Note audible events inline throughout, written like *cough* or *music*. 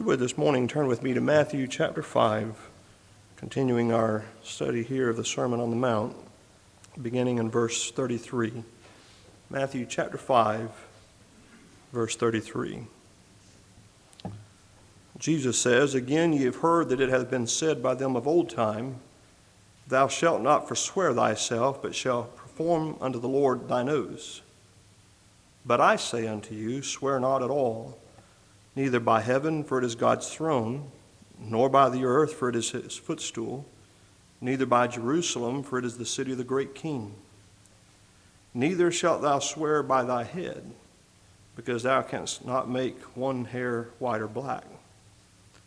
you would this morning turn with me to Matthew chapter 5, continuing our study here of the Sermon on the Mount, beginning in verse 33. Matthew chapter 5, verse 33. Jesus says, Again, ye have heard that it hath been said by them of old time, Thou shalt not forswear thyself, but shalt perform unto the Lord thine oaths. But I say unto you, Swear not at all, neither by heaven, for it is God's throne, nor by the earth, for it is his footstool, neither by Jerusalem, for it is the city of the great king. Neither shalt thou swear by thy head, because thou canst not make one hair white or black.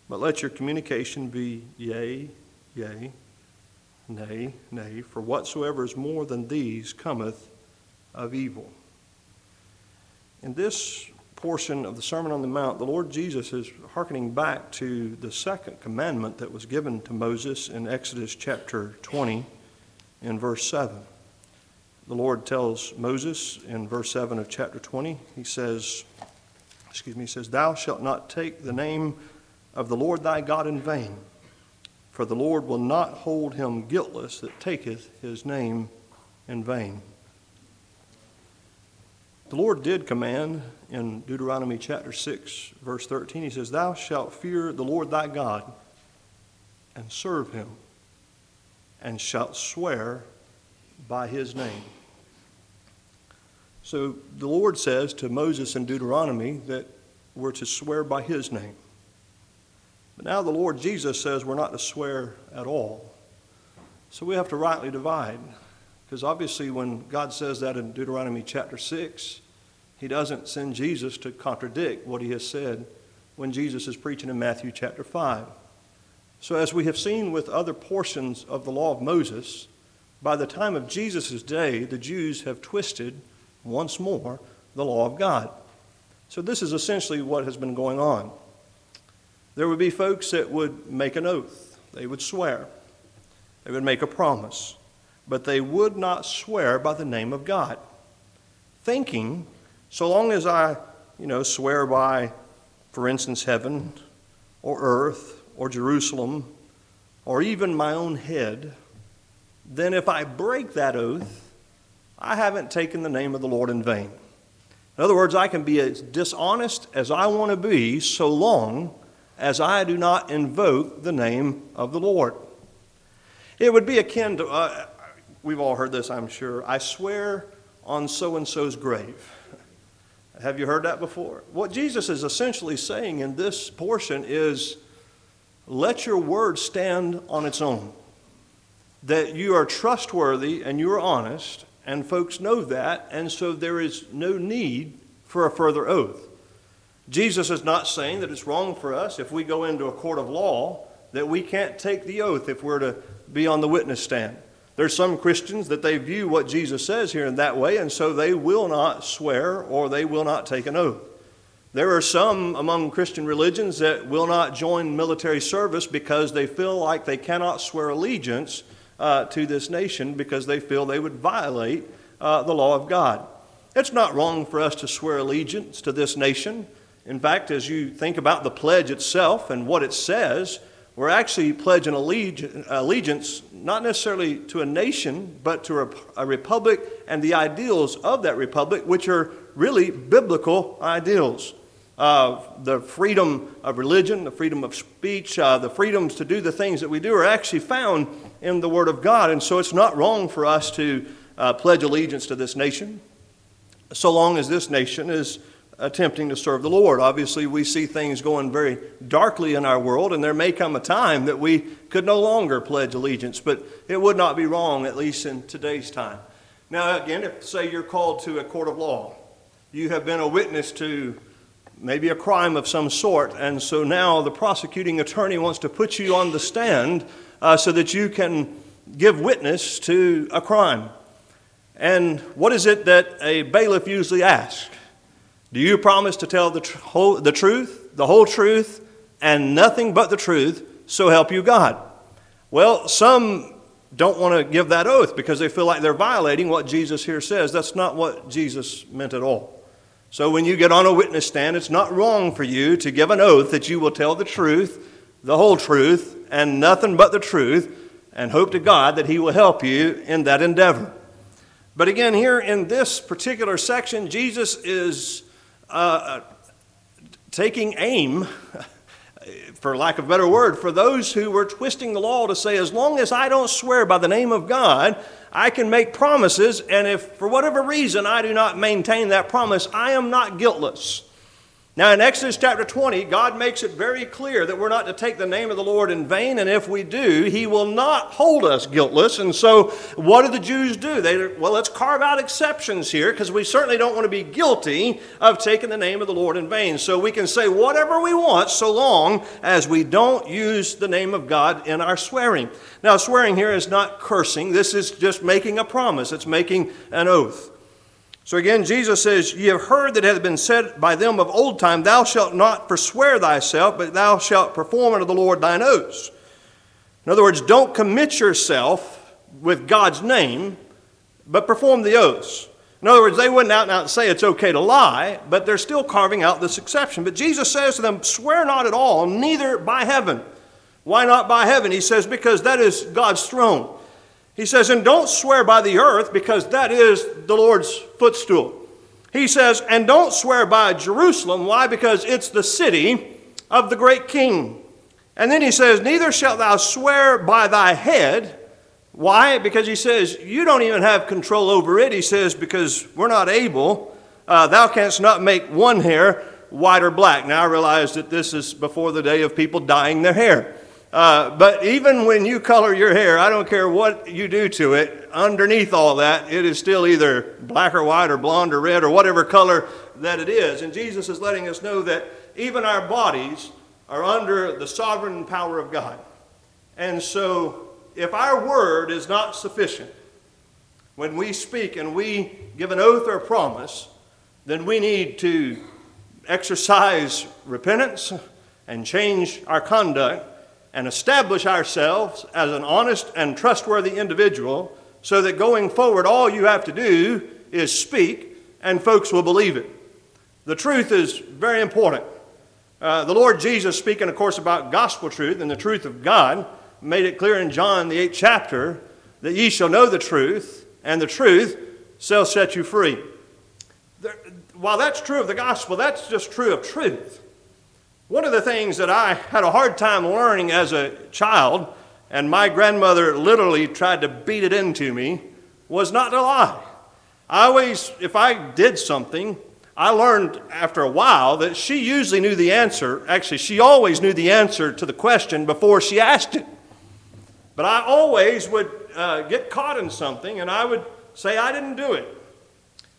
But let your communication be yea, yea, nay, nay, for whatsoever is more than these cometh of evil. In this portion of the Sermon on the Mount, the Lord Jesus is hearkening back to the second commandment that was given to Moses in Exodus chapter 20 in verse 7. The Lord tells Moses in verse 7 of chapter 20, he says, excuse me, he says, Thou shalt not take the name of the Lord thy God in vain, for the Lord will not hold him guiltless that taketh his name in vain. The Lord did command in Deuteronomy chapter 6, verse 13, He says, Thou shalt fear the Lord thy God and serve him, and shalt swear by his name. So the Lord says to Moses in Deuteronomy that we're to swear by his name. But now the Lord Jesus says we're not to swear at all. So we have to rightly divide. Because obviously, when God says that in Deuteronomy chapter 6, He doesn't send Jesus to contradict what He has said when Jesus is preaching in Matthew chapter 5. So, as we have seen with other portions of the law of Moses, by the time of Jesus' day, the Jews have twisted once more the law of God. So, this is essentially what has been going on. There would be folks that would make an oath, they would swear, they would make a promise, but they would not swear by the name of God, thinking, so long as I, you know, swear by, for instance, heaven or earth or Jerusalem or even my own head, then if I break that oath, I haven't taken the name of the Lord in vain. In other words, I can be as dishonest as I want to be so long as I do not invoke the name of the Lord. It would be akin to, uh, we've all heard this, I'm sure. I swear on so and so's grave. Have you heard that before? What Jesus is essentially saying in this portion is let your word stand on its own. That you are trustworthy and you are honest, and folks know that, and so there is no need for a further oath. Jesus is not saying that it's wrong for us if we go into a court of law that we can't take the oath if we're to be on the witness stand. There's some Christians that they view what Jesus says here in that way, and so they will not swear or they will not take an oath. There are some among Christian religions that will not join military service because they feel like they cannot swear allegiance uh, to this nation because they feel they would violate uh, the law of God. It's not wrong for us to swear allegiance to this nation. In fact, as you think about the pledge itself and what it says, we're actually pledging allegiance not necessarily to a nation, but to a republic and the ideals of that republic, which are really biblical ideals. Uh, the freedom of religion, the freedom of speech, uh, the freedoms to do the things that we do are actually found in the Word of God. And so it's not wrong for us to uh, pledge allegiance to this nation, so long as this nation is attempting to serve the Lord. Obviously, we see things going very darkly in our world, and there may come a time that we could no longer pledge allegiance, but it would not be wrong, at least in today's time. Now, again, if say you're called to a court of law, you have been a witness to maybe a crime of some sort, and so now the prosecuting attorney wants to put you on the stand uh, so that you can give witness to a crime. And what is it that a bailiff usually asks? Do you promise to tell the, tr- whole, the truth, the whole truth, and nothing but the truth, so help you God? Well, some don't want to give that oath because they feel like they're violating what Jesus here says. That's not what Jesus meant at all. So when you get on a witness stand, it's not wrong for you to give an oath that you will tell the truth, the whole truth, and nothing but the truth, and hope to God that He will help you in that endeavor. But again, here in this particular section, Jesus is taking aim, for lack of a better word, for those who were twisting the law to say, as long as I don't swear by the name of God, I can make promises, and if for whatever reason I do not maintain that promise, I am not guiltless. Now, in Exodus chapter 20, God makes it very clear that we're not to take the name of the Lord in vain, and if we do, He will not hold us guiltless. And so, what do the Jews do? They, well, let's carve out exceptions here because we certainly don't want to be guilty of taking the name of the Lord in vain. So, we can say whatever we want so long as we don't use the name of God in our swearing. Now, swearing here is not cursing, this is just making a promise, it's making an oath. So again, Jesus says, Ye have heard that it hath been said by them of old time, Thou shalt not forswear thyself, but thou shalt perform unto the Lord thine oaths. In other words, don't commit yourself with God's name, but perform the oaths. In other words, they wouldn't out and out say it's okay to lie, but they're still carving out this exception. But Jesus says to them, Swear not at all, neither by heaven. Why not by heaven? He says, Because that is God's throne. He says, and don't swear by the earth because that is the Lord's footstool. He says, and don't swear by Jerusalem. Why? Because it's the city of the great king. And then he says, neither shalt thou swear by thy head. Why? Because he says, you don't even have control over it. He says, because we're not able. Uh, thou canst not make one hair white or black. Now I realize that this is before the day of people dyeing their hair. Uh, but even when you color your hair, I don't care what you do to it, underneath all that, it is still either black or white or blonde or red or whatever color that it is. And Jesus is letting us know that even our bodies are under the sovereign power of God. And so, if our word is not sufficient, when we speak and we give an oath or promise, then we need to exercise repentance and change our conduct and establish ourselves as an honest and trustworthy individual so that going forward, all you have to do is speak and folks will believe it. The truth is very important. Uh, the Lord Jesus, speaking, of course, about gospel truth and the truth of God, made it clear in John, the eighth chapter, that ye shall know the truth, and the truth shall set you free. There, while that's true of the gospel, that's just true of truth. One of the things that I had a hard time learning as a child, and my grandmother literally tried to beat it into me, was not to lie. I always, if I did something, I learned after a while that she usually knew the answer. Actually, she always knew the answer to the question before she asked it. But I always would uh, get caught in something and I would say I didn't do it.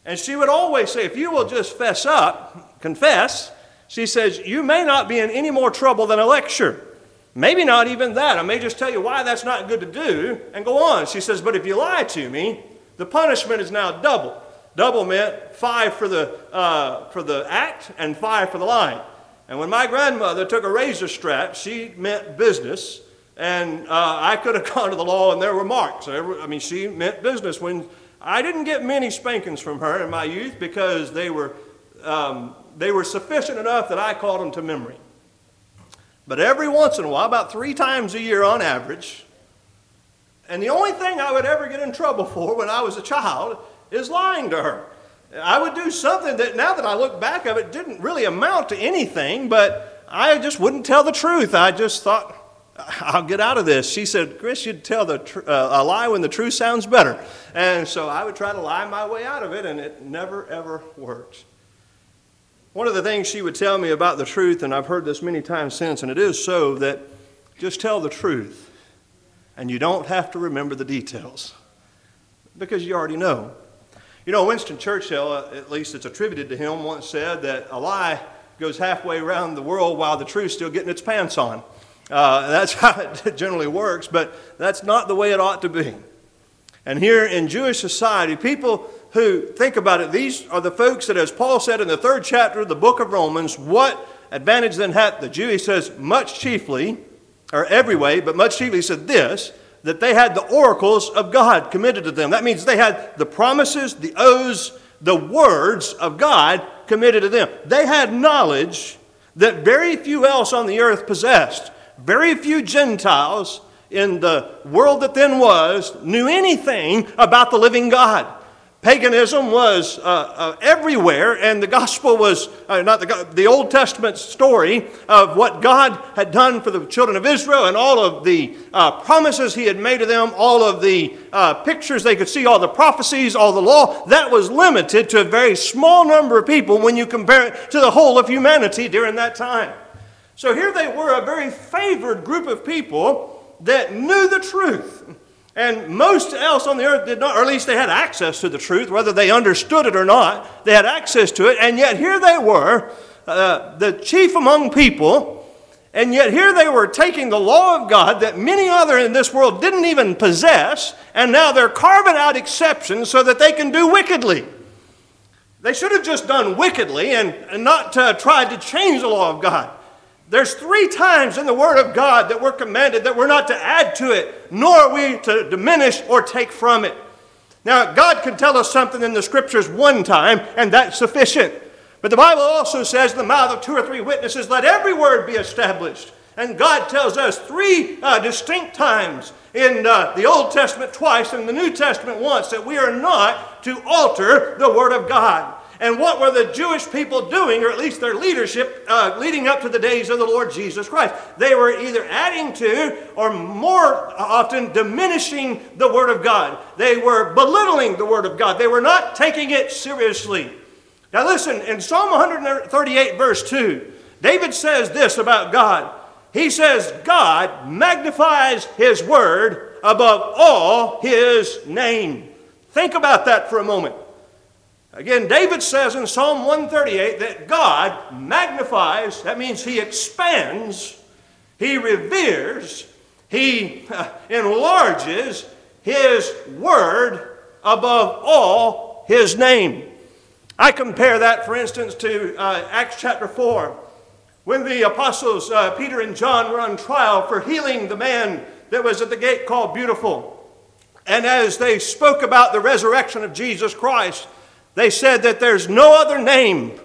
And she would always say, if you will just fess up, confess, she says, You may not be in any more trouble than a lecture. Maybe not even that. I may just tell you why that's not good to do and go on. She says, But if you lie to me, the punishment is now double. Double meant five for the, uh, for the act and five for the lying. And when my grandmother took a razor strap, she meant business. And uh, I could have *laughs* gone to the law and there were marks. I mean, she meant business. When I didn't get many spankings from her in my youth because they were um, they were sufficient enough that I called them to memory. But every once in a while, about three times a year on average, and the only thing I would ever get in trouble for when I was a child is lying to her. I would do something that now that I look back of it didn't really amount to anything, but I just wouldn't tell the truth. I just thought, I'll get out of this. She said, Chris, you'd tell the tr- uh, a lie when the truth sounds better. And so I would try to lie my way out of it, and it never, ever worked. One of the things she would tell me about the truth, and I've heard this many times since, and it is so, that just tell the truth. And you don't have to remember the details because you already know. You know, Winston Churchill, uh, at least it's attributed to him, once said that a lie goes halfway around the world while the truth's still getting its pants on. Uh, *laughs* that's how it *laughs* generally works, but that's not the way it ought to be. And here in Jewish society, people who, think about it, these are the folks that, as Paul said in the third chapter of the book of Romans, what advantage then hath the Jew? He says, much chiefly, or every way, but much chiefly, he said this, that they had the oracles of God committed to them. That means they had the promises, the oaths, the words of God committed to them. They had knowledge that very few else on the earth possessed. Very few Gentiles in the world that then was knew anything about the living God. Paganism was uh, uh, everywhere, and the gospel was uh, not the, the Old Testament story of what God had done for the children of Israel and all of the uh, promises He had made to them, all of the uh, pictures they could see, all the prophecies, all the law. That was limited to a very small number of people when you compare it to the whole of humanity during that time. So here they were, a very favored group of people that knew the truth. And most else on the earth did not, or at least they had access to the truth, whether they understood it or not. They had access to it, and yet here they were, uh, the chief among people, and yet here they were taking the law of God that many other in this world didn't even possess, and now they're carving out exceptions so that they can do wickedly. They should have just done wickedly and, and not uh, tried to change the law of God. There's three times in the Word of God that we're commanded that we're not to add to it, nor are we to diminish or take from it. Now, God can tell us something in the Scriptures one time, and that's sufficient. But the Bible also says, in the mouth of two or three witnesses, let every word be established. And God tells us three uh, distinct times in uh, the Old Testament twice and the New Testament once that we are not to alter the Word of God. And what were the Jewish people doing, or at least their leadership, uh, leading up to the days of the Lord Jesus Christ? They were either adding to or more often diminishing the Word of God. They were belittling the Word of God. They were not taking it seriously. Now, listen, in Psalm 138, verse 2, David says this about God. He says, God magnifies His Word above all His name. Think about that for a moment. Again, David says in Psalm 138 that God magnifies, that means he expands, he reveres, he *laughs* enlarges his word above all his name. I compare that, for instance, to uh, Acts chapter 4, when the apostles uh, Peter and John were on trial for healing the man that was at the gate called Beautiful. And as they spoke about the resurrection of Jesus Christ, they said that there's no other name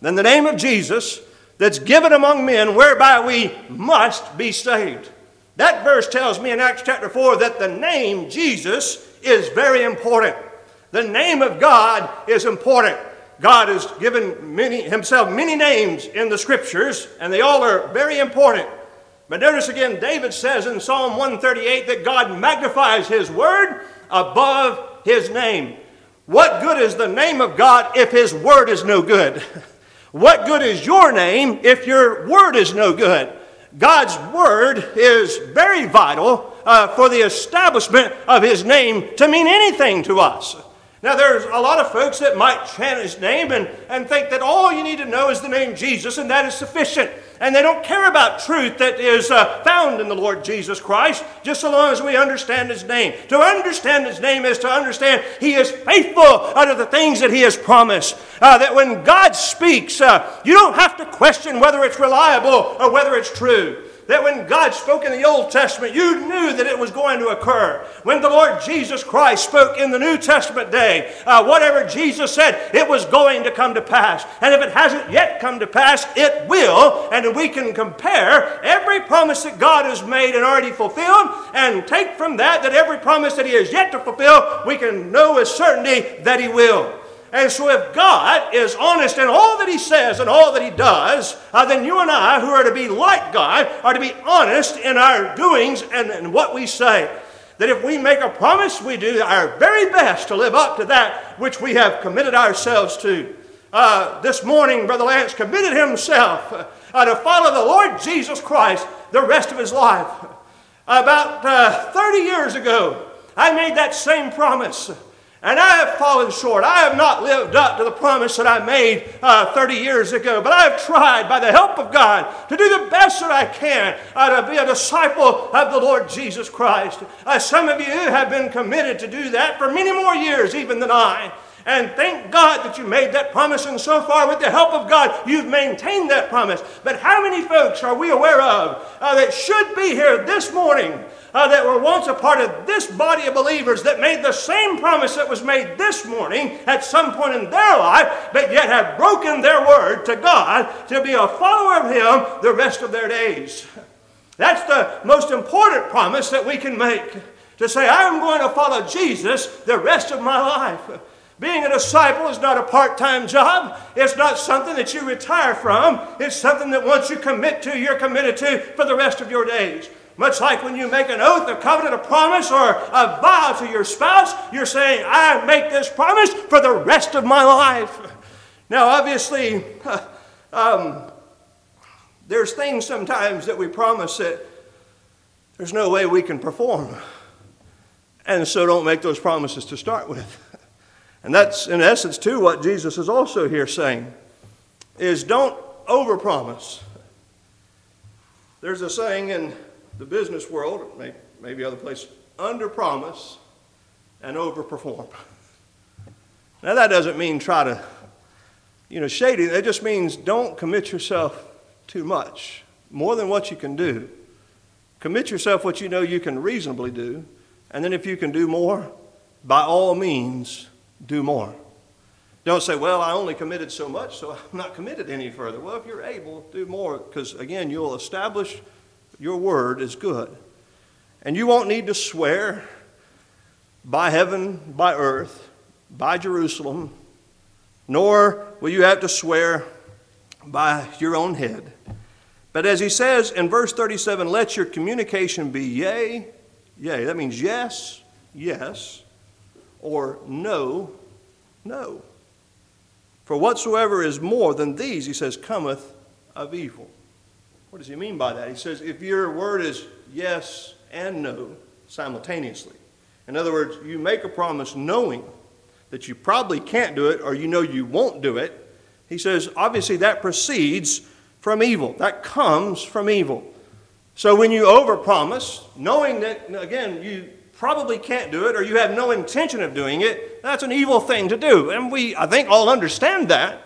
than the name of Jesus that's given among men whereby we must be saved. That verse tells me in Acts chapter 4 that the name Jesus is very important. The name of God is important. God has given many, himself many names in the scriptures, and they all are very important. But notice again, David says in Psalm 138 that God magnifies his word above his name. What good is the name of God if His Word is no good? *laughs* What good is your name if your Word is no good? God's Word is very vital uh, for the establishment of His name to mean anything to us. Now, there's a lot of folks that might chant His name and, and think that all you need to know is the name Jesus and that is sufficient and they don't care about truth that is uh, found in the Lord Jesus Christ, just so long as we understand His name. To understand His name is to understand He is faithful out of the things that He has promised. Uh, that when God speaks, uh, you don't have to question whether it's reliable or whether it's true that when God spoke in the Old Testament, you knew that it was going to occur. When the Lord Jesus Christ spoke in the New Testament day, uh, whatever Jesus said, it was going to come to pass. And if it hasn't yet come to pass, it will. And we can compare every promise that God has made and already fulfilled and take from that that every promise that He has yet to fulfill, we can know with certainty that He will. And so, if God is honest in all that He says and all that He does, uh, then you and I, who are to be like God, are to be honest in our doings and, and what we say. That if we make a promise, we do our very best to live up to that which we have committed ourselves to. Uh, this morning, Brother Lance committed himself uh, to follow the Lord Jesus Christ the rest of his life. About uh, 30 years ago, I made that same promise. And I have fallen short. I have not lived up to the promise that I made uh, 30 years ago. But I have tried, by the help of God, to do the best that I can uh, to be a disciple of the Lord Jesus Christ. Uh, some of you have been committed to do that for many more years even than I. And thank God that you made that promise, and so far, with the help of God, you've maintained that promise. But how many folks are we aware of uh, that should be here this morning uh, that were once a part of this body of believers that made the same promise that was made this morning at some point in their life, but yet have broken their word to God to be a follower of Him the rest of their days. That's the most important promise that we can make to say, I'm going to follow Jesus the rest of my life. Being a disciple is not a part time job. It's not something that you retire from. It's something that once you commit to, you're committed to for the rest of your days. Much like when you make an oath, a covenant, a promise, or a vow to your spouse, you're saying, I make this promise for the rest of my life. Now, obviously, *laughs* um, there's things sometimes that we promise that there's no way we can perform. And so don't make those promises to start with. And that's, in essence, too, what Jesus is also here saying is don't overpromise. There's a saying in the business world, maybe other places, under promise and overperform. Now that doesn't mean try to, you know, shady. It just means don't commit yourself too much, more than what you can do. Commit yourself what you know you can reasonably do, and then if you can do more, by all means, do more. Don't say, well, I only committed so much, so I'm not committed any further. Well, if you're able, do more, because again, you'll establish your word is good. And you won't need to swear by heaven, by earth, by Jerusalem, nor will you have to swear by your own head. But as he says in verse 37, let your communication be yea, yea. That means yes, yes, or no, no. For whatsoever is more than these, he says, cometh of evil. What does he mean by that? He says, if your word is yes and no simultaneously. In other words, you make a promise knowing that you probably can't do it or you know you won't do it. He says, obviously, that proceeds from evil. That comes from evil. So when you overpromise, knowing that, again, you probably can't do it or you have no intention of doing it, that's an evil thing to do. And we, I think, all understand that.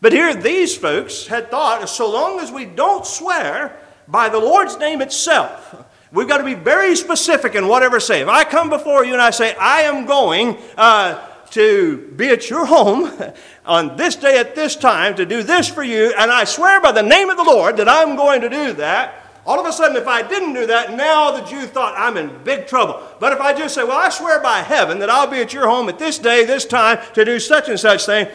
But here, these folks had thought so long as we don't swear by the Lord's name itself, we've got to be very specific in whatever say. If I come before you and I say, I am going uh, to be at your home *laughs* on this day at this time to do this for you, and I swear by the name of the Lord that I'm going to do that. All of a sudden, if I didn't do that, now the Jew thought I'm in big trouble. But if I just say, Well, I swear by heaven that I'll be at your home at this day, this time to do such and such thing,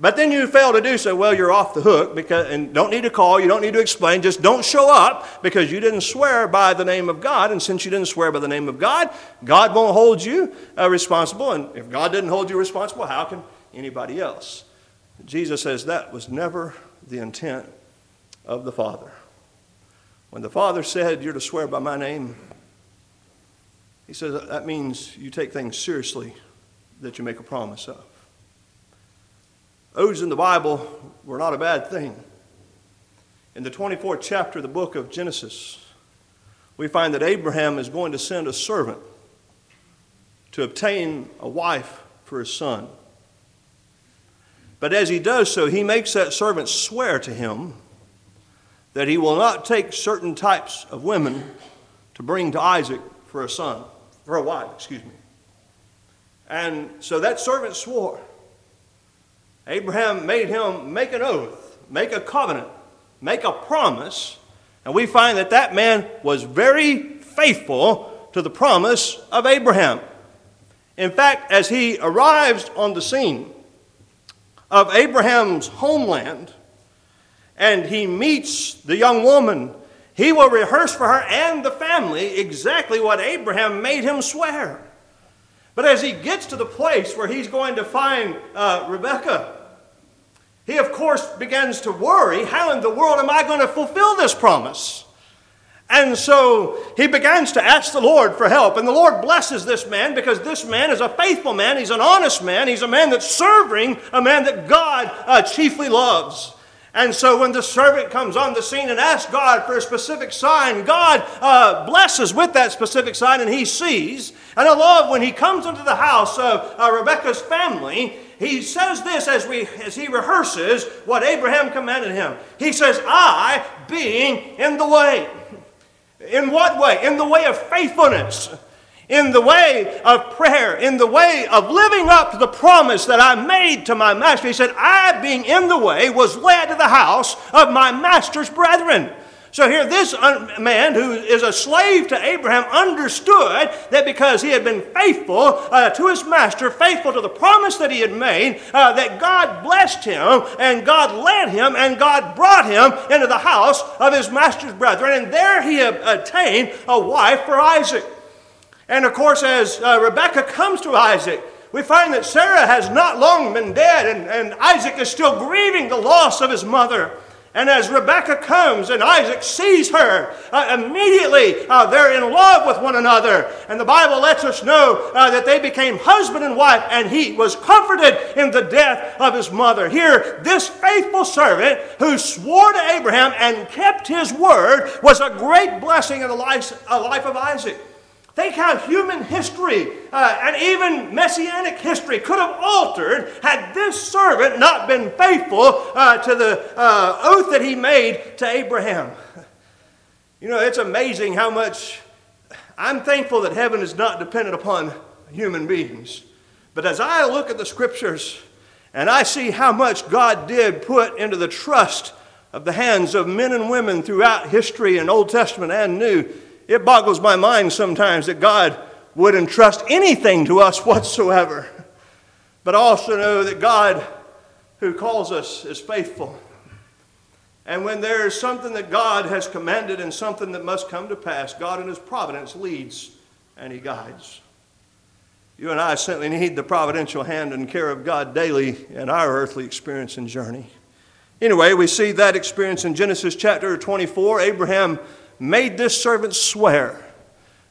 but then you fail to do so, well, you're off the hook because, and don't need to call, you don't need to explain, just don't show up because you didn't swear by the name of God. And since you didn't swear by the name of God, God won't hold you uh, responsible. And if God didn't hold you responsible, how can anybody else? Jesus says that was never the intent of the Father. When the Father said, You're to swear by my name, he says that means you take things seriously that you make a promise of. Oaths in the Bible were not a bad thing. In the 24th chapter of the book of Genesis, we find that Abraham is going to send a servant to obtain a wife for his son. But as he does so, he makes that servant swear to him that he will not take certain types of women to bring to Isaac for a son, for a wife, excuse me. And so that servant swore Abraham made him make an oath, make a covenant, make a promise, and we find that that man was very faithful to the promise of Abraham. In fact, as he arrives on the scene of Abraham's homeland and he meets the young woman, he will rehearse for her and the family exactly what Abraham made him swear. But as he gets to the place where he's going to find uh, Rebekah, he, of course, begins to worry how in the world am I going to fulfill this promise? And so he begins to ask the Lord for help. And the Lord blesses this man because this man is a faithful man. He's an honest man. He's a man that's serving, a man that God uh, chiefly loves. And so when the servant comes on the scene and asks God for a specific sign, God uh, blesses with that specific sign and he sees. And I love when he comes into the house of uh, Rebecca's family he says this as, we, as he rehearses what Abraham commanded him. He says, I being in the way. In what way? In the way of faithfulness in the way of prayer, in the way of living up to the promise that I made to my master. He said, I, being in the way, was led to the house of my master's brethren. So here, this man who is a slave to Abraham understood that because he had been faithful uh, to his master, faithful to the promise that he had made, uh, that God blessed him and God led him and God brought him into the house of his master's brethren. And there he obtained a wife for Isaac. And of course, as uh, comes to Isaac, we find that Sarah has not long been dead, and, and Isaac is still grieving the loss of his mother. And as Rebekah comes and Isaac sees her, uh, immediately uh, they're in love with one another. And the Bible lets us know uh, that they became husband and wife, and he was comforted in the death of his mother. Here, this faithful servant who swore to Abraham and kept his word was a great blessing in the life, uh, life of Isaac. Think how human history uh, and even messianic history could have altered had this servant not been faithful uh, to the uh, oath that he made to Abraham. You know, it's amazing how much I'm thankful that heaven is not dependent upon human beings. But as I look at the scriptures and I see how much God did put into the trust of the hands of men and women throughout history and Old Testament and New, it boggles my mind sometimes that God would entrust anything to us whatsoever. But I also know that God, who calls us, is faithful. And when there is something that God has commanded and something that must come to pass, God in His providence leads and He guides. You and I certainly need the providential hand and care of God daily in our earthly experience and journey. Anyway, we see that experience in Genesis chapter 24. Abraham made this servant swear.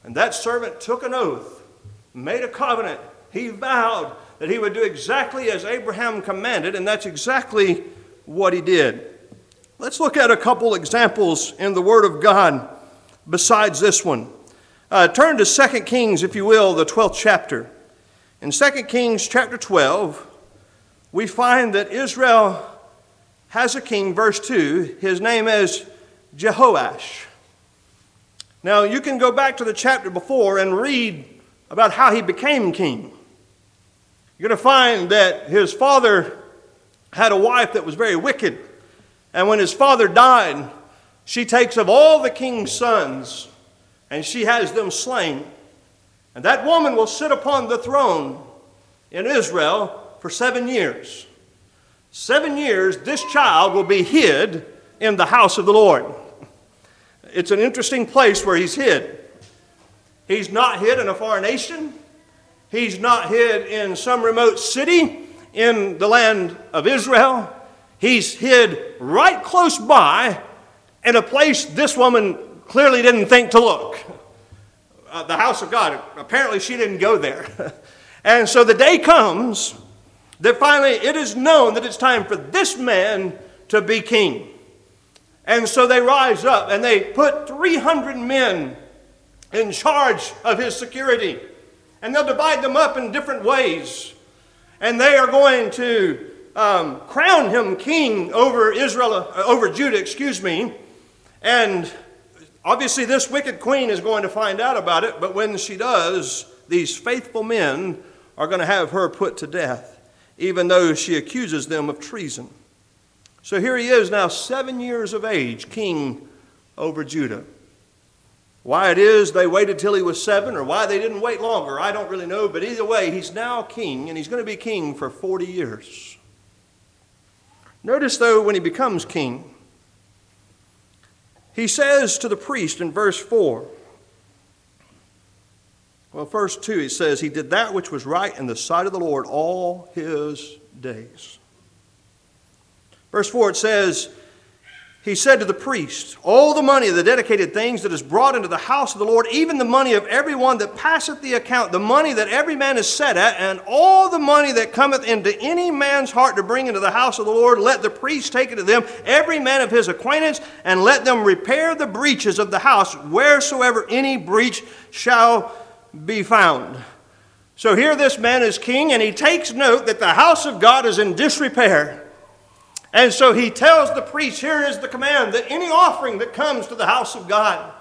And that servant took an oath, made a covenant. He vowed that he would do exactly as Abraham commanded, and that's exactly what he did. Let's look at a couple examples in the Word of God besides this one. Uh, turn to 2 Kings, if you will, the 12th chapter. In 2 Kings chapter 12, we find that Israel has a king, verse 2. His name is Jehoash. Now, you can go back to the chapter before and read about how he became king. You're going to find that his father had a wife that was very wicked. And when his father died, she takes of all the king's sons and she has them slain. And that woman will sit upon the throne in Israel for seven years. Seven years, this child will be hid in the house of the Lord it's an interesting place where he's hid. He's not hid in a foreign nation. He's not hid in some remote city in the land of Israel. He's hid right close by in a place this woman clearly didn't think to look. Uh, the house of God. Apparently, she didn't go there. *laughs* and so the day comes that finally it is known that it's time for this man to be king. And so they rise up and they put 300 men in charge of his security. And they'll divide them up in different ways. And they are going to um, crown him king over Israel, uh, over Judah, excuse me. And obviously, this wicked queen is going to find out about it. But when she does, these faithful men are going to have her put to death, even though she accuses them of treason. So here he is now, seven years of age, king over Judah. Why it is they waited till he was seven or why they didn't wait longer, I don't really know. But either way, he's now king and he's going to be king for 40 years. Notice, though, when he becomes king, he says to the priest in verse 4, well, verse 2, he says, He did that which was right in the sight of the Lord all his days. Verse 4 it says, He said to the priest, All the money of the dedicated things that is brought into the house of the Lord, even the money of every one that passeth the account, the money that every man is set at, and all the money that cometh into any man's heart to bring into the house of the Lord, let the priest take it to them, every man of his acquaintance, and let them repair the breaches of the house, wheresoever any breach shall be found. So here this man is king, and he takes note that the house of God is in disrepair. And so he tells the priest, Here is the command that any offering that comes to the house of God,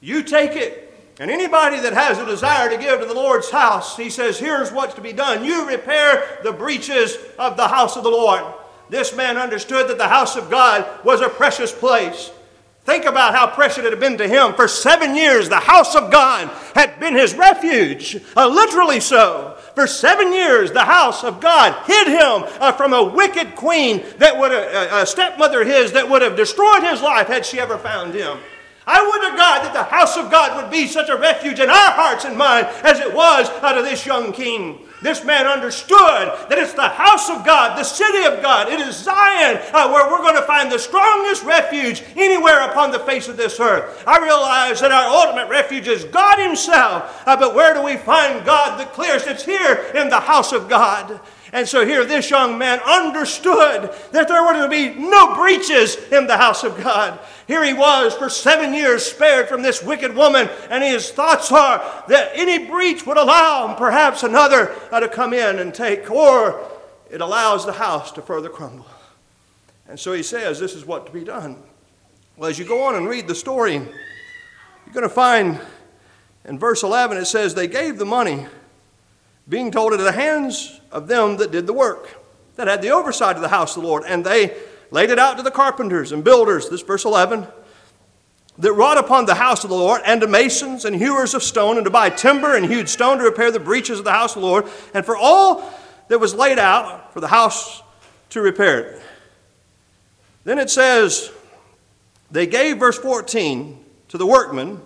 you take it. And anybody that has a desire to give to the Lord's house, he says, Here's what's to be done. You repair the breaches of the house of the Lord. This man understood that the house of God was a precious place. Think about how precious it had been to him. For seven years, the house of God had been his refuge, uh, literally so. For seven years, the house of God hid him uh, from a wicked queen that would have, uh, a stepmother his that would have destroyed his life had she ever found him. I would to God that the house of God would be such a refuge in our hearts and mind as it was out of this young king. This man understood that it's the house of God, the city of God. It is Zion uh, where we're going to find the strongest refuge anywhere upon the face of this earth. I realize that our ultimate refuge is God Himself. Uh, but where do we find God the clearest? It's here in the house of God. And so here, this young man understood that there were to be no breaches in the house of God. Here he was for seven years spared from this wicked woman, and his thoughts are that any breach would allow him perhaps another uh, to come in and take, or it allows the house to further crumble. And so he says, This is what to be done. Well, as you go on and read the story, you're going to find in verse 11 it says, They gave the money being told into the hands of them that did the work, that had the oversight of the house of the Lord. And they laid it out to the carpenters and builders, this verse 11, that wrought upon the house of the Lord, and to masons and hewers of stone, and to buy timber and hewed stone to repair the breaches of the house of the Lord, and for all that was laid out for the house to repair it. Then it says, They gave, verse 14, to the workmen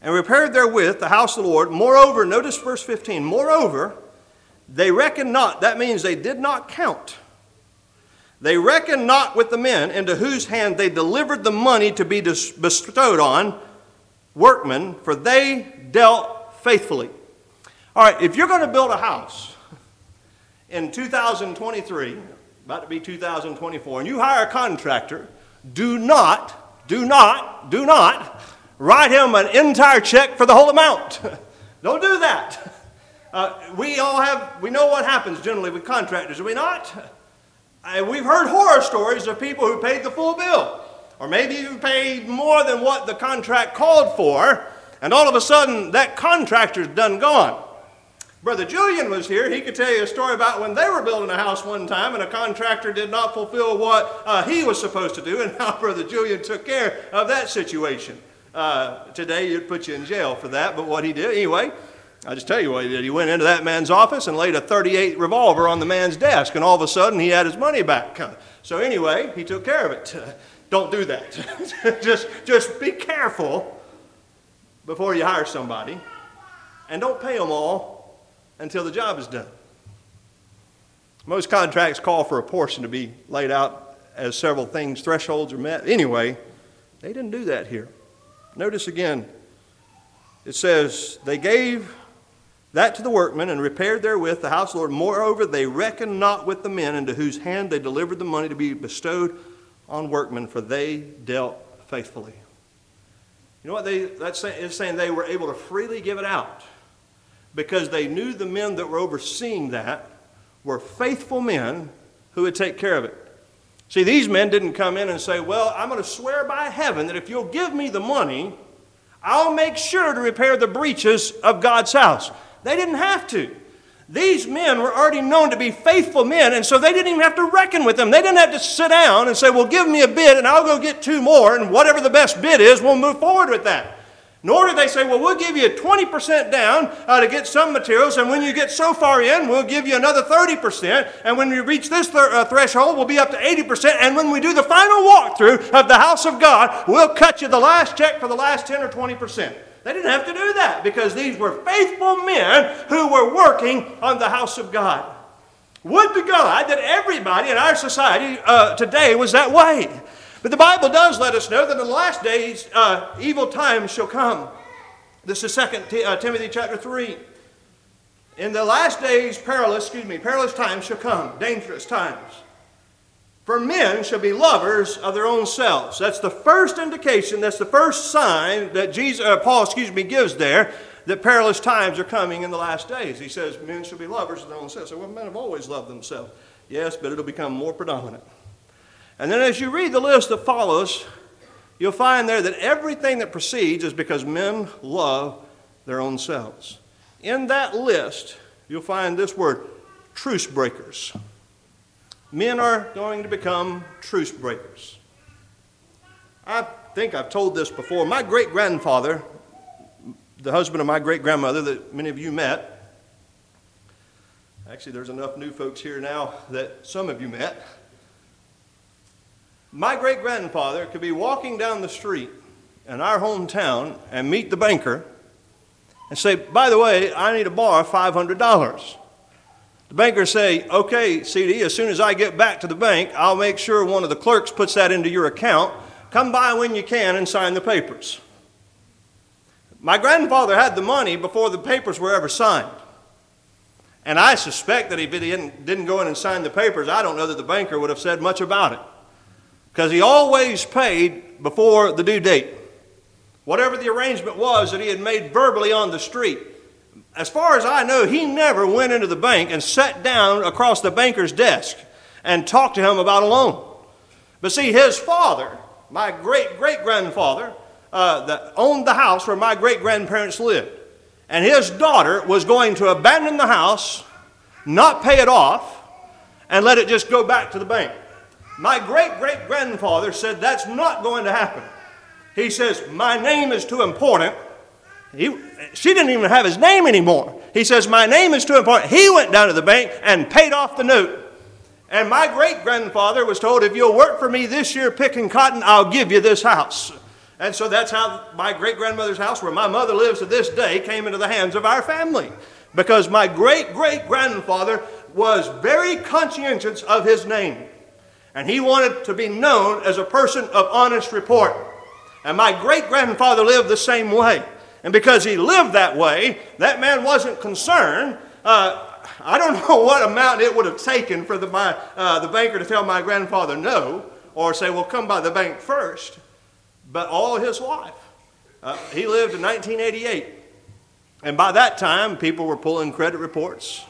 and repaired therewith the house of the Lord. Moreover, notice verse 15, moreover, they reckoned not, that means they did not count. They reckoned not with the men into whose hand they delivered the money to be bestowed on workmen, for they dealt faithfully. All right, if you're going to build a house in 2023, about to be 2024, and you hire a contractor, do not, do not, do not write him an entire check for the whole amount. *laughs* Don't do that. Uh, we all have, we know what happens generally with contractors, do we not? Uh, we've heard horror stories of people who paid the full bill, or maybe even paid more than what the contract called for, and all of a sudden that contractor's done gone. Brother Julian was here. He could tell you a story about when they were building a house one time and a contractor did not fulfill what uh, he was supposed to do, and *laughs* how Brother Julian took care of that situation. Uh, today, you'd put you in jail for that, but what he did, anyway, I just tell you what he did. He went into that man's office and laid a 38 revolver on the man's desk, and all of a sudden he had his money back. So anyway, he took care of it. *laughs* Don't do that. *laughs* just, just be careful before you hire somebody, and don't pay them all until the job is done. Most contracts call for a portion to be laid out as several things, thresholds are met. Anyway, they didn't do that here. Notice again, it says, They gave that to the workmen and repaired therewith the house of the Lord. Moreover, they reckoned not with the men into whose hand they delivered the money to be bestowed on workmen, for they dealt faithfully. You know what they, that's is saying they were able to freely give it out because they knew the men that were overseeing that were faithful men who would take care of it. See, these men didn't come in and say, Well, I'm going to swear by heaven that if you'll give me the money, I'll make sure to repair the breaches of God's house. They didn't have to. These men were already known to be faithful men, and so they didn't even have to reckon with them. They didn't have to sit down and say, Well, give me a bid, and I'll go get two more, and whatever the best bid is, we'll move forward with that. Nor did they say, well, we'll give you 20% down uh, to get some materials, and when you get so far in, we'll give you another 30%, and when you reach this th- uh, threshold, we'll be up to 80%, and when we do the final walkthrough of the house of God, we'll cut you the last check for the last 10 or 20%. They didn't have to do that because these were faithful men who were working on the house of God. Would to God that everybody in our society uh, today was that way. But the Bible does let us know that in the last days, uh, evil times shall come. This is 2 T- uh, Timothy chapter 3. In the last days, perilous, excuse me, perilous times shall come, dangerous times. For men shall be lovers of their own selves. That's the first indication, that's the first sign that Jesus, uh, Paul, excuse me, gives there that perilous times are coming in the last days. He says men shall be lovers of their own selves. So, well, men have always loved themselves. Yes, but it'll become more predominant. And then as you read the list that follows, you'll find there that everything that precedes is because men love their own selves. In that list, you'll find this word truce breakers. Men are going to become truce breakers. I think I've told this before. My great grandfather, the husband of my great grandmother that many of you met, actually, there's enough new folks here now that some of you met. My great grandfather could be walking down the street in our hometown and meet the banker and say, By the way, I need to borrow $500. The banker say, Okay, CD, as soon as I get back to the bank, I'll make sure one of the clerks puts that into your account. Come by when you can and sign the papers. My grandfather had the money before the papers were ever signed. And I suspect that if he didn't, didn't go in and sign the papers, I don't know that the banker would have said much about it. Because he always paid before the due date. Whatever the arrangement was that he had made verbally on the street. As far as I know, he never went into the bank and sat down across the banker's desk and talked to him about a loan. But see, his father, my great great grandfather, uh, that owned the house where my great grandparents lived. And his daughter was going to abandon the house, not pay it off, and let it just go back to the bank. My great great grandfather said that's not going to happen. He says, My name is too important. He, she didn't even have his name anymore. He says, My name is too important. He went down to the bank and paid off the note. And my great grandfather was told, If you'll work for me this year picking cotton, I'll give you this house. And so that's how my great grandmother's house, where my mother lives to this day, came into the hands of our family. Because my great great grandfather was very conscientious of his name. And he wanted to be known as a person of honest report. And my great grandfather lived the same way. And because he lived that way, that man wasn't concerned. Uh, I don't *laughs* know what amount it would have taken for the, my, uh, the banker to tell my grandfather no, or say, well, come by the bank first but all his life. Uh, he lived in 1988. And by that time, people were pulling credit reports.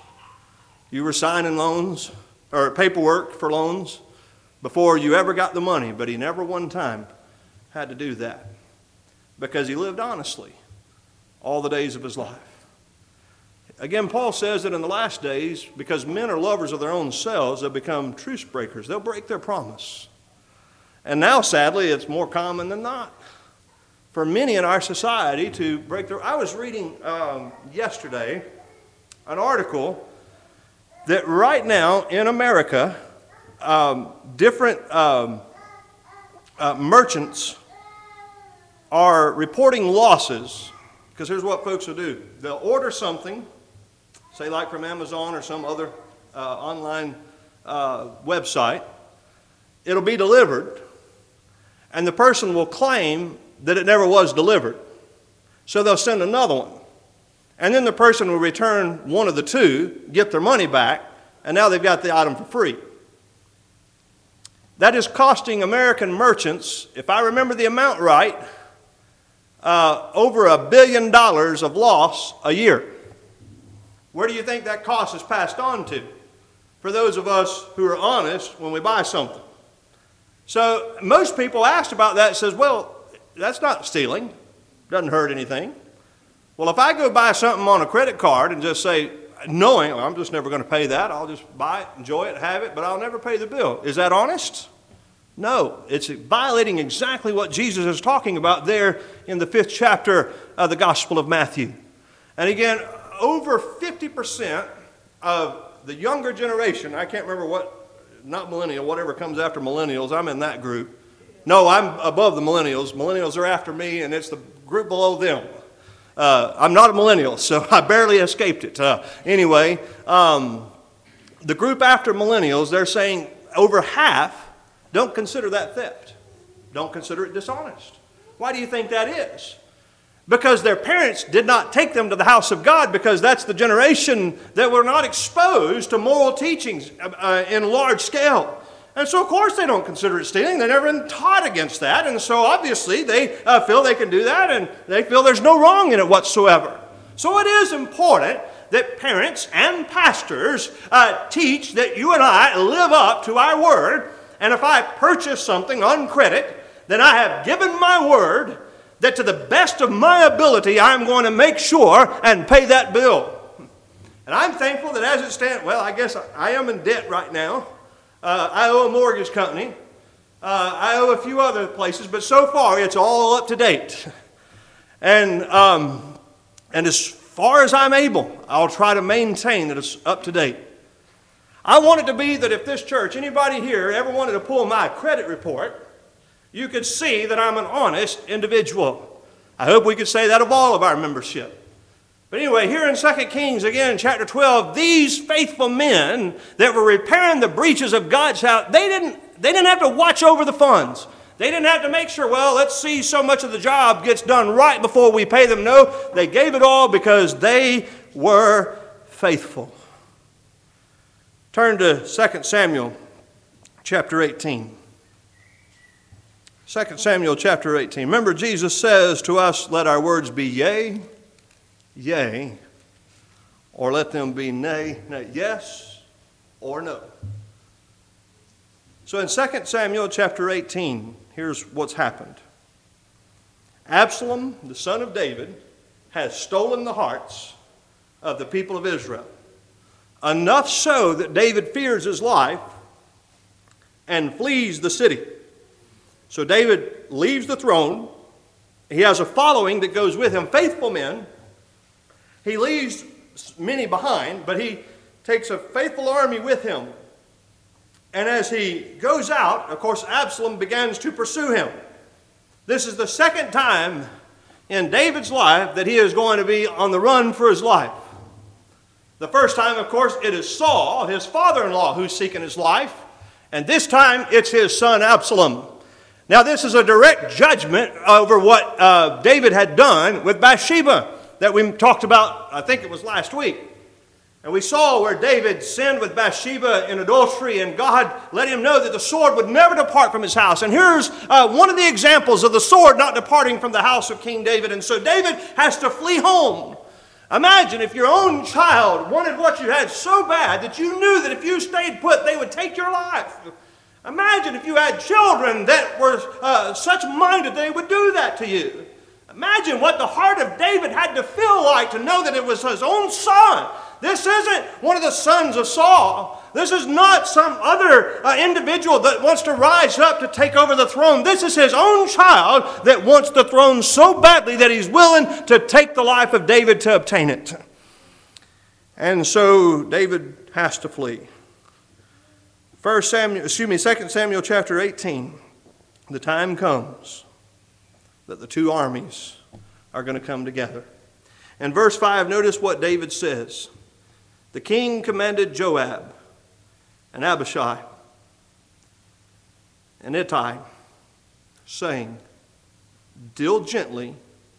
You were signing loans or paperwork for loans before you ever got the money, but he never one time had to do that because he lived honestly all the days of his life. Again, Paul says that in the last days, because men are lovers of their own selves, they'll become truce breakers. They'll break their promise. And now, sadly, it's more common than not for many in our society to break their. I was reading um, yesterday an article that right now in America, um, different um, uh, merchants are reporting losses because here's what folks will do they'll order something, say, like from Amazon or some other uh, online uh, website, it'll be delivered and the person will claim that it never was delivered. So they'll send another one. And then the person will return one of the two, get their money back, and now they've got the item for free. That is costing American merchants, if I remember the amount right, uh, over a billion dollars of loss a year. Where do you think that cost is passed on to? For those of us who are honest when we buy something. So most people asked about that says, well, that's not stealing. Doesn't hurt anything. Well, if I go buy something on a credit card and just say, knowing I'm just never going to pay that, I'll just buy it, enjoy it, have it, but I'll never pay the bill. Is that honest? No, it's violating exactly what Jesus is talking about there in the fifth chapter of the Gospel of Matthew. And again, over 50% of the younger generation, I can't remember what not millennial, whatever comes after millennials, I'm in that group. No, I'm above the millennials. Millennials are after me, and it's the group below them. Uh, I'm not a millennial, so *laughs* I barely escaped it. Uh, anyway, um, the group after millennials, they're saying over half don't consider that theft, don't consider it dishonest. Why do you think that is? because their parents did not take them to the house of God because that's the generation that were not exposed to moral teachings uh, in large scale. And so, of course, they don't consider it stealing. They've never been taught against that. And so, obviously, they uh, feel they can do that and they feel there's no wrong in it whatsoever. So it is important that parents and pastors uh, teach that you and I live up to our word. And if I purchase something on credit, then I have given my word that to the best of my ability, I'm going to make sure and pay that bill. And I'm thankful that as it stands, well, I guess I am in debt right now. Uh, I owe a mortgage company. Uh, I owe a few other places, but so far it's all up to date. And, um, and as far as I'm able, I'll try to maintain that it's up to date. I want it to be that if this church, anybody here, ever wanted to pull my credit report, you could see that I'm an honest individual. I hope we could say that of all of our membership. But anyway, here in 2 Kings, again, chapter 12, these faithful men that were repairing the breaches of God's house, they didn't, they didn't have to watch over the funds. They didn't have to make sure, well, let's see so much of the job gets done right before we pay them. No, they gave it all because they were faithful. Turn to 2 Samuel chapter 18. 2 Samuel chapter 18. Remember, Jesus says to us, Let our words be yea, yea, or let them be nay, nay, yes, or no. So in 2 Samuel chapter 18, here's what's happened Absalom, the son of David, has stolen the hearts of the people of Israel. Enough so that David fears his life and flees the city. So David leaves the throne. He has a following that goes with him, faithful men. He leaves many behind, but he takes a faithful army with him. And as he goes out, of course, Absalom begins to pursue him. This is the second time in David's life that he is going to be on the run for his life. The first time, of course, it is Saul, his father in law, who's seeking his life. And this time it's his son Absalom. Now, this is a direct judgment over what uh, David had done with Bathsheba that we talked about, I think it was last week. And we saw where David sinned with Bathsheba in adultery, and God let him know that the sword would never depart from his house. And here's uh, one of the examples of the sword not departing from the house of King David. And so David has to flee home. Imagine if your own child wanted what you had so bad that you knew that if you stayed put, they would take your life. Imagine if you had children that were uh, such minded they would do that to you. Imagine what the heart of David had to feel like to know that it was his own son. This isn't one of the sons of Saul. This is not some other uh, individual that wants to rise up to take over the throne. This is his own child that wants the throne so badly that he's willing to take the life of David to obtain it. And so David has to flee. First Samuel, excuse me, 2 Samuel chapter 18, the time comes that the two armies are going to come together. In verse 5, notice what David says. The king commanded Joab and Abishai and Ittai, saying, Deal gently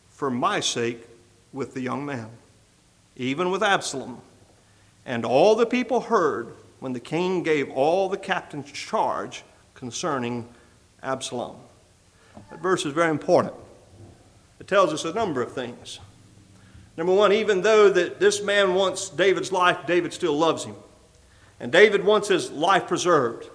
for my sake with the young man, even with Absalom. And all the people heard when the king gave all the captains charge concerning Absalom. That verse is very important. It tells us a number of things. Number one, even though that this man wants David's life, David still loves him. And David wants his life preserved.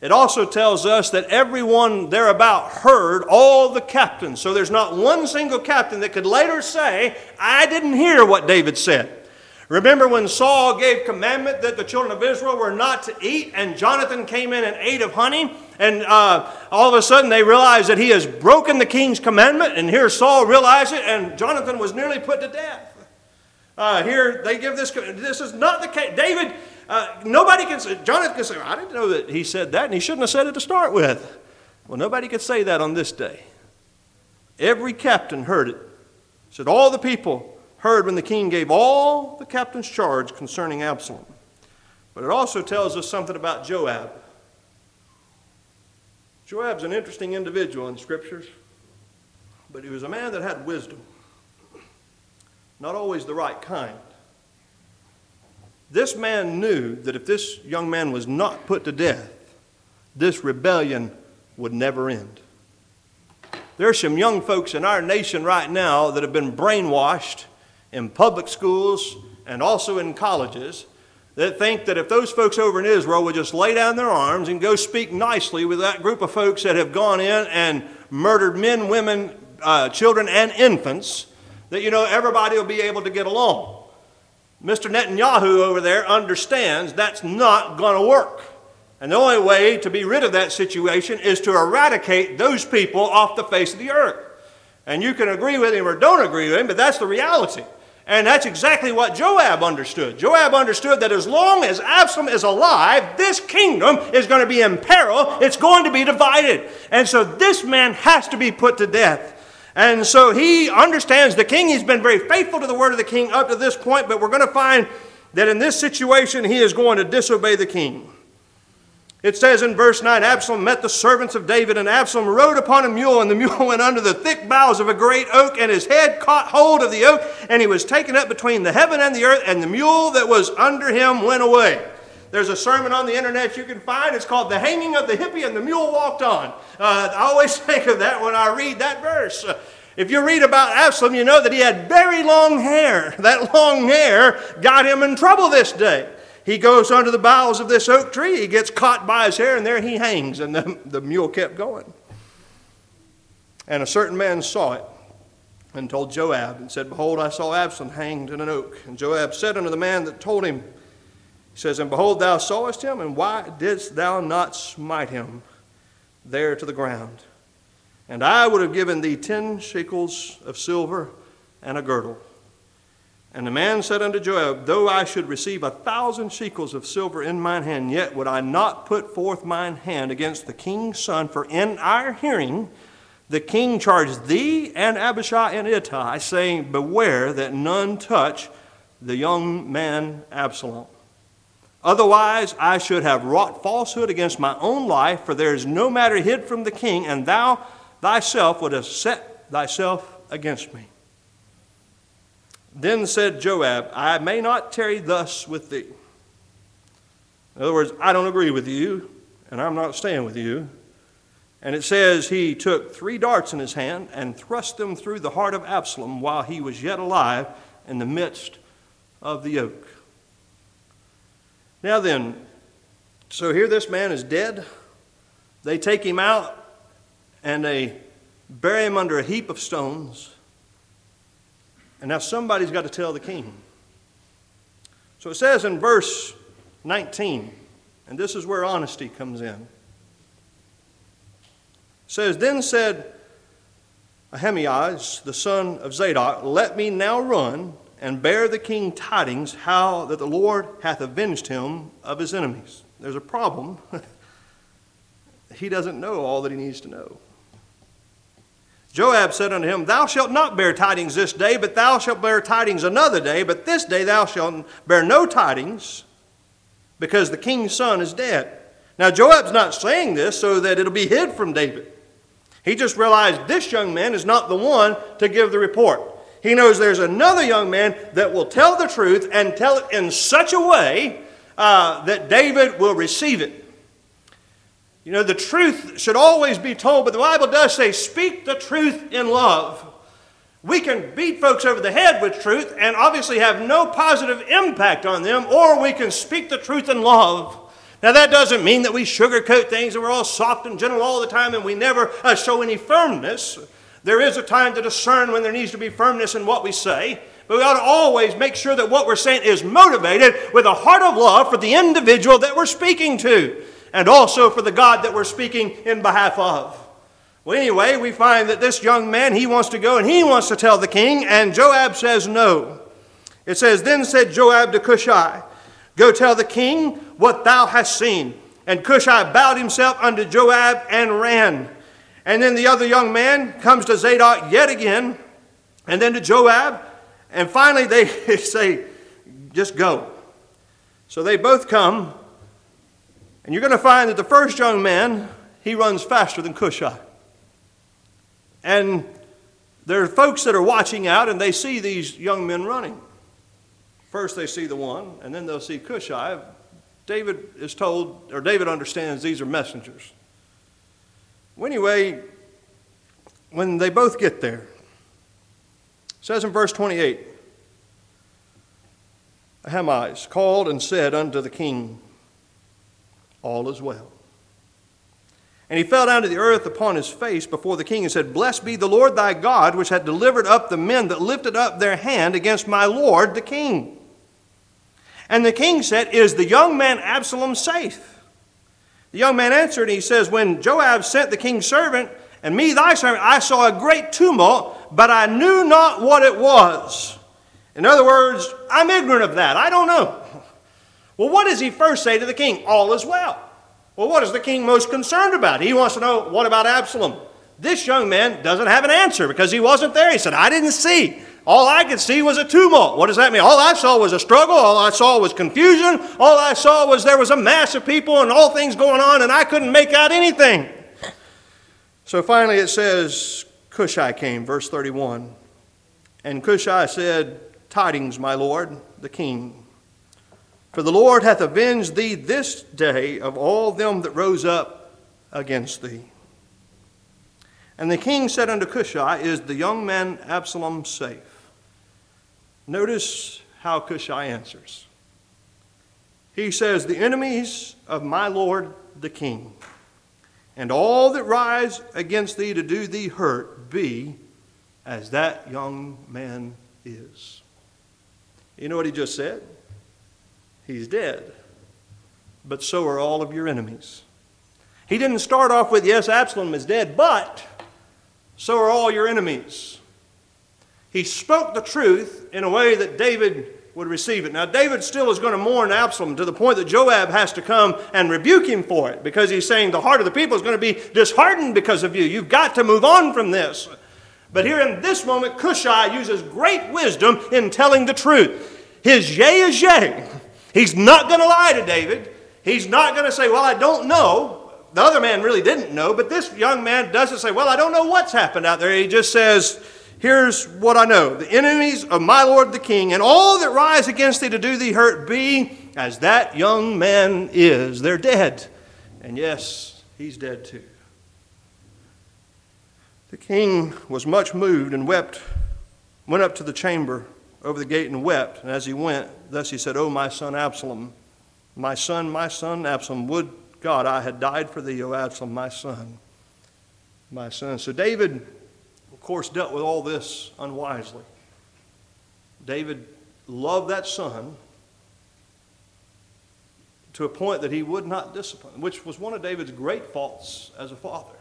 It also tells us that everyone thereabout heard all the captains. So there's not one single captain that could later say, I didn't hear what David said. Remember when Saul gave commandment that the children of Israel were not to eat, and Jonathan came in and ate of honey, and uh, all of a sudden they realize that he has broken the king's commandment, and here Saul realized it, and Jonathan was nearly put to death. Uh, here they give this. This is not the case. David. Uh, nobody can say. Jonathan can say, "I didn't know that he said that, and he shouldn't have said it to start with." Well, nobody could say that on this day. Every captain heard it. Said all the people heard when the king gave all the captain's charge concerning Absalom. But it also tells us something about Joab. Joab's an interesting individual in the scriptures, but he was a man that had wisdom, not always the right kind. This man knew that if this young man was not put to death, this rebellion would never end. There are some young folks in our nation right now that have been brainwashed in public schools and also in colleges that think that if those folks over in Israel would just lay down their arms and go speak nicely with that group of folks that have gone in and murdered men, women, uh, children, and infants, that, you know, everybody will be able to get along. Mr. Netanyahu over there understands that's not going to work. And the only way to be rid of that situation is to eradicate those people off the face of the earth. And you can agree with him or don't agree with him, but that's the reality. And that's exactly what Joab understood. Joab understood that as long as Absalom is alive, this kingdom is going to be in peril. It's going to be divided. And so this man has to be put to death. And so he understands the king. He's been very faithful to the word of the king up to this point, but we're going to find that in this situation he is going to disobey the king. It says in verse 9 Absalom met the servants of David, and Absalom rode upon a mule, and the mule *laughs* went under the thick boughs of a great oak, and his head caught hold of the oak, and he was taken up between the heaven and the earth, and the mule that was under him went away. There's a sermon on the internet you can find. It's called The Hanging of the Hippie and the Mule Walked On. Uh, I always *laughs* think of that when I read that verse. If you read about Absalom, you know that he had very long hair. That long hair got him in trouble this day. He goes under the boughs of this oak tree. He gets caught by his hair, and there he hangs. And the, the mule kept going. And a certain man saw it and told Joab and said, Behold, I saw Absalom hanged in an oak. And Joab said unto the man that told him, he says, And behold, thou sawest him, and why didst thou not smite him there to the ground? And I would have given thee ten shekels of silver and a girdle. And the man said unto Joab, Though I should receive a thousand shekels of silver in mine hand, yet would I not put forth mine hand against the king's son, for in our hearing the king charged thee and Abishai and Ittai, saying, Beware that none touch the young man Absalom. Otherwise, I should have wrought falsehood against my own life, for there is no matter hid from the king, and thou thyself would have set thyself against me. Then said Joab, I may not tarry thus with thee. In other words, I don't agree with you, and I'm not staying with you. And it says he took three darts in his hand and thrust them through the heart of Absalom while he was yet alive in the midst of the oak. Now then, so here this man is dead. They take him out and they bury him under a heap of stones. And now somebody's got to tell the king. So it says in verse 19, and this is where honesty comes in. It says, Then said Ahimaaz, the son of Zadok, Let me now run and bear the king tidings how that the Lord hath avenged him of his enemies. There's a problem. *laughs* he doesn't know all that he needs to know. Joab said unto him, Thou shalt not bear tidings this day, but thou shalt bear tidings another day, but this day thou shalt bear no tidings, because the king's son is dead. Now, Joab's not saying this so that it'll be hid from David. He just realized this young man is not the one to give the report. He knows there's another young man that will tell the truth and tell it in such a way uh, that David will receive it. You know, the truth should always be told, but the Bible does say, speak the truth in love. We can beat folks over the head with truth and obviously have no positive impact on them, or we can speak the truth in love. Now, that doesn't mean that we sugarcoat things and we're all soft and gentle all the time and we never uh, show any firmness. There is a time to discern when there needs to be firmness in what we say, but we ought to always make sure that what we're saying is motivated with a heart of love for the individual that we're speaking to, and also for the God that we're speaking in behalf of. Well, anyway, we find that this young man, he wants to go and he wants to tell the king, and Joab says no. It says, Then said Joab to Cushai, Go tell the king what thou hast seen. And Cushai bowed himself unto Joab and ran. And then the other young man comes to Zadok yet again, and then to Joab, and finally they *laughs* say, just go. So they both come, and you're going to find that the first young man, he runs faster than Cushai. And there are folks that are watching out, and they see these young men running. First, they see the one, and then they'll see Cushai. David is told, or David understands these are messengers. Well, anyway, when they both get there, says in verse 28, Ahimaaz called and said unto the king, All is well. And he fell down to the earth upon his face before the king and said, Blessed be the Lord thy God, which hath delivered up the men that lifted up their hand against my lord the king. And the king said, Is the young man Absalom safe? The young man answered, and he says, When Joab sent the king's servant, and me thy servant, I saw a great tumult, but I knew not what it was. In other words, I'm ignorant of that. I don't know. Well, what does he first say to the king? All is well. Well, what is the king most concerned about? He wants to know, what about Absalom? This young man doesn't have an answer because he wasn't there. He said, I didn't see. All I could see was a tumult. What does that mean? All I saw was a struggle. All I saw was confusion. All I saw was there was a mass of people and all things going on, and I couldn't make out anything. So finally it says, Cushai came, verse 31. And Cushai said, Tidings, my lord, the king. For the Lord hath avenged thee this day of all them that rose up against thee. And the king said unto Cushai, Is the young man Absalom safe? Notice how Cushai answers. He says, The enemies of my lord the king, and all that rise against thee to do thee hurt, be as that young man is. You know what he just said? He's dead. But so are all of your enemies. He didn't start off with, yes, Absalom is dead, but so are all your enemies. He spoke the truth in a way that David would receive it. Now, David still is going to mourn Absalom to the point that Joab has to come and rebuke him for it because he's saying the heart of the people is going to be disheartened because of you. You've got to move on from this. But here in this moment, Cushai uses great wisdom in telling the truth. His yea is yea, He's not going to lie to David. He's not going to say, Well, I don't know. The other man really didn't know, but this young man doesn't say, Well, I don't know what's happened out there. He just says, Here's what I know the enemies of my Lord the king, and all that rise against thee to do thee hurt, be as that young man is. They're dead. And yes, he's dead too. The king was much moved and wept, went up to the chamber over the gate and wept. And as he went, thus he said, O my son Absalom, my son, my son Absalom, would God I had died for thee, O Absalom, my son, my son. So David, of course, dealt with all this unwisely. David loved that son to a point that he would not discipline, which was one of David's great faults as a father.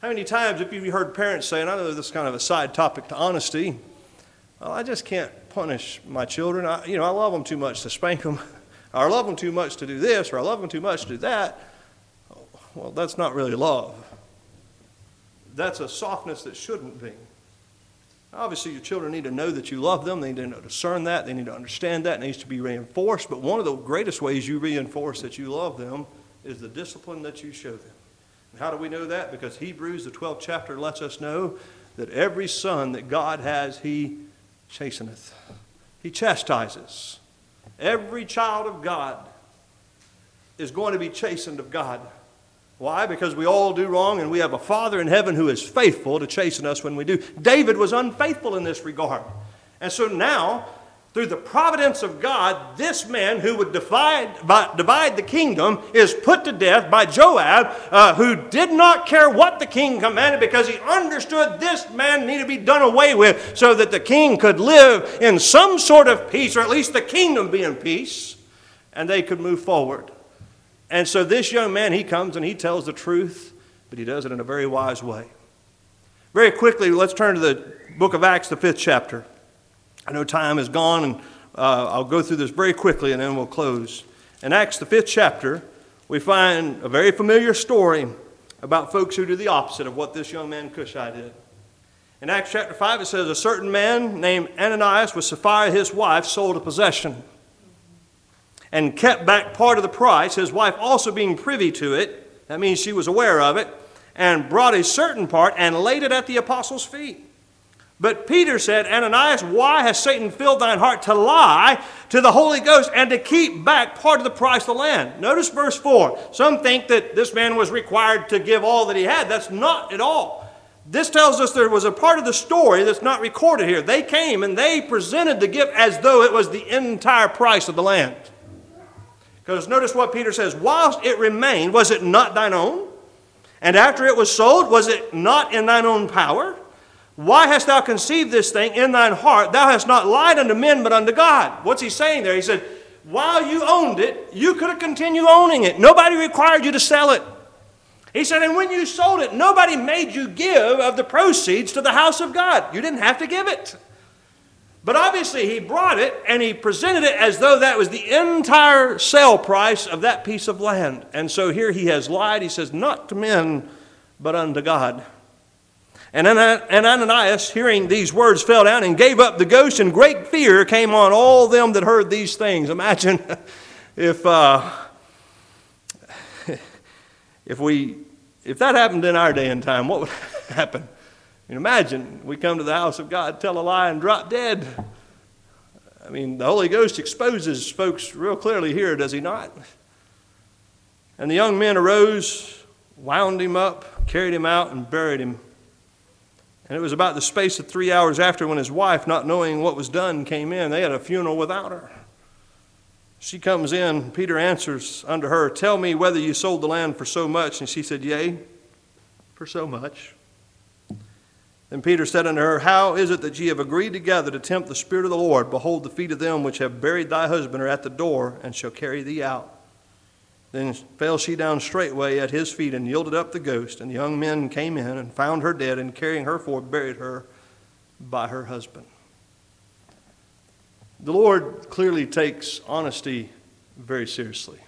How many times have you heard parents say, and I know this is kind of a side topic to honesty, well, I just can't punish my children. I, you know, I love them too much to spank them. *laughs* or I love them too much to do this, or I love them too much to do that. Well, that's not really love. That's a softness that shouldn't be. Obviously, your children need to know that you love them. They need to discern that. They need to understand that. It needs to be reinforced. But one of the greatest ways you reinforce that you love them is the discipline that you show them. And how do we know that? Because Hebrews, the 12th chapter, lets us know that every son that God has, He chasteneth. He chastises. Every child of God is going to be chastened of God. Why? Because we all do wrong and we have a Father in heaven who is faithful to chasten us when we do. David was unfaithful in this regard. And so now through the providence of God, this man who would divide, divide the kingdom is put to death by Joab, uh, who did not care what the king commanded because he understood this man needed to be done away with so that the king could live in some sort of peace, or at least the kingdom be in peace, and they could move forward. And so this young man, he comes and he tells the truth, but he does it in a very wise way. Very quickly, let's turn to the book of Acts, the fifth chapter. I know time is gone, and uh, I'll go through this very quickly and then we'll close. In Acts, the fifth chapter, we find a very familiar story about folks who do the opposite of what this young man Cushai did. In Acts chapter 5, it says, A certain man named Ananias with Sapphira, his wife, sold a possession and kept back part of the price, his wife also being privy to it. That means she was aware of it, and brought a certain part and laid it at the apostles' feet. But Peter said, Ananias, why has Satan filled thine heart to lie to the Holy Ghost and to keep back part of the price of the land? Notice verse 4. Some think that this man was required to give all that he had. That's not at all. This tells us there was a part of the story that's not recorded here. They came and they presented the gift as though it was the entire price of the land. Because notice what Peter says whilst it remained, was it not thine own? And after it was sold, was it not in thine own power? Why hast thou conceived this thing in thine heart? Thou hast not lied unto men, but unto God. What's he saying there? He said, While you owned it, you could have continued owning it. Nobody required you to sell it. He said, And when you sold it, nobody made you give of the proceeds to the house of God. You didn't have to give it. But obviously, he brought it and he presented it as though that was the entire sale price of that piece of land. And so here he has lied. He says, Not to men, but unto God. And Ananias, hearing these words, fell down and gave up the ghost, and great fear came on all them that heard these things. Imagine *laughs* if, uh, *laughs* if, we, if that happened in our day and time, what would *laughs* happen? mean, imagine we come to the house of God, tell a lie, and drop dead. I mean, the Holy Ghost exposes folks real clearly here, does he not? And the young men arose, wound him up, carried him out, and buried him. And it was about the space of three hours after when his wife, not knowing what was done, came in. They had a funeral without her. She comes in. Peter answers unto her, Tell me whether you sold the land for so much. And she said, Yea, for so much. Then Peter said unto her, How is it that ye have agreed together to tempt the Spirit of the Lord? Behold, the feet of them which have buried thy husband are at the door, and shall carry thee out. Then fell she down straightway at his feet, and yielded up the ghost. And the young men came in, and found her dead, and carrying her forth, buried her by her husband. The Lord clearly takes honesty very seriously.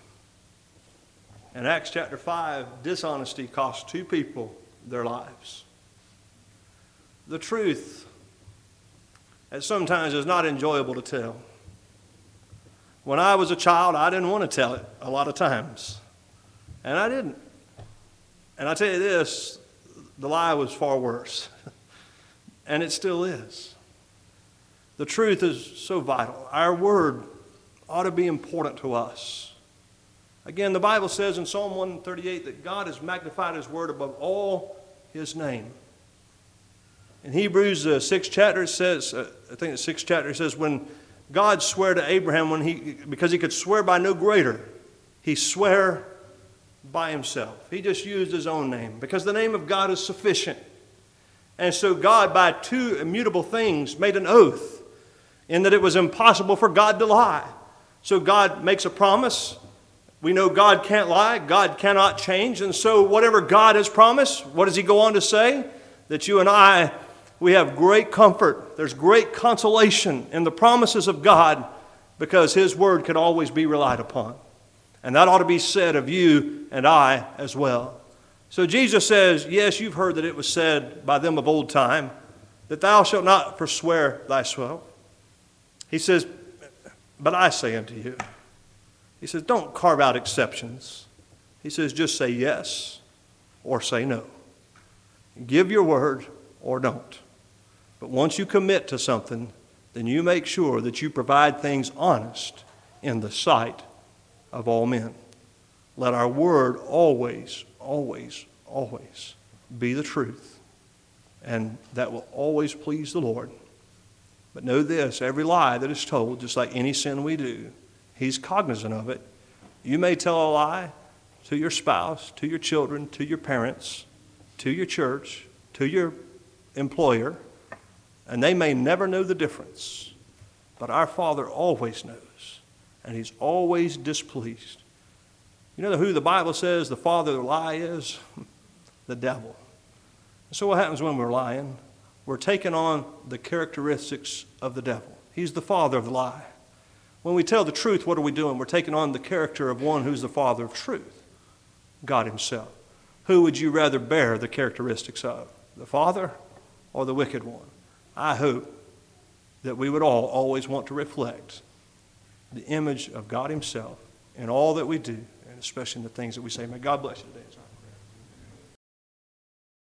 In Acts chapter 5, dishonesty cost two people their lives the truth at sometimes is not enjoyable to tell. When I was a child, I didn't want to tell it a lot of times, and I didn't. And I tell you this the lie was far worse, *laughs* and it still is. The truth is so vital. Our word ought to be important to us. Again, the Bible says in Psalm 138 that God has magnified His word above all His name. In Hebrews, uh, sixth chapter, it says, uh, I think the sixth chapter, says, when God swear to Abraham, when he, because he could swear by no greater, he swear by himself. He just used his own name because the name of God is sufficient. And so God, by two immutable things, made an oath in that it was impossible for God to lie. So God makes a promise. We know God can't lie, God cannot change. And so, whatever God has promised, what does He go on to say? That you and I we have great comfort. There's great consolation in the promises of God because His word can always be relied upon. And that ought to be said of you and I as well. So Jesus says, Yes, you've heard that it was said by them of old time that thou shalt not forswear thyself. He says, But I say unto you, He says, don't carve out exceptions. He says, just say yes or say no. Give your word or don't. But once you commit to something, then you make sure that you provide things honest in the sight of all men. Let our word always, always, always be the truth. And that will always please the Lord. But know this every lie that is told, just like any sin we do, He's cognizant of it. You may tell a lie to your spouse, to your children, to your parents, to your church, to your employer and they may never know the difference. But our Father always knows, and He's always displeased. You know who the Bible says the father of the lie is? *laughs* the devil. So, what happens when we're lying? We're taking on the characteristics of the devil. He's the father of the lie. When we tell the truth, what are we doing? We're taking on the character of one who's the father of truth God Himself. Who would you rather bear the characteristics of? The father or the wicked one? I hope that we would all always want to reflect the image of God Himself in all that we do, and especially in the things that we say. May God bless you today.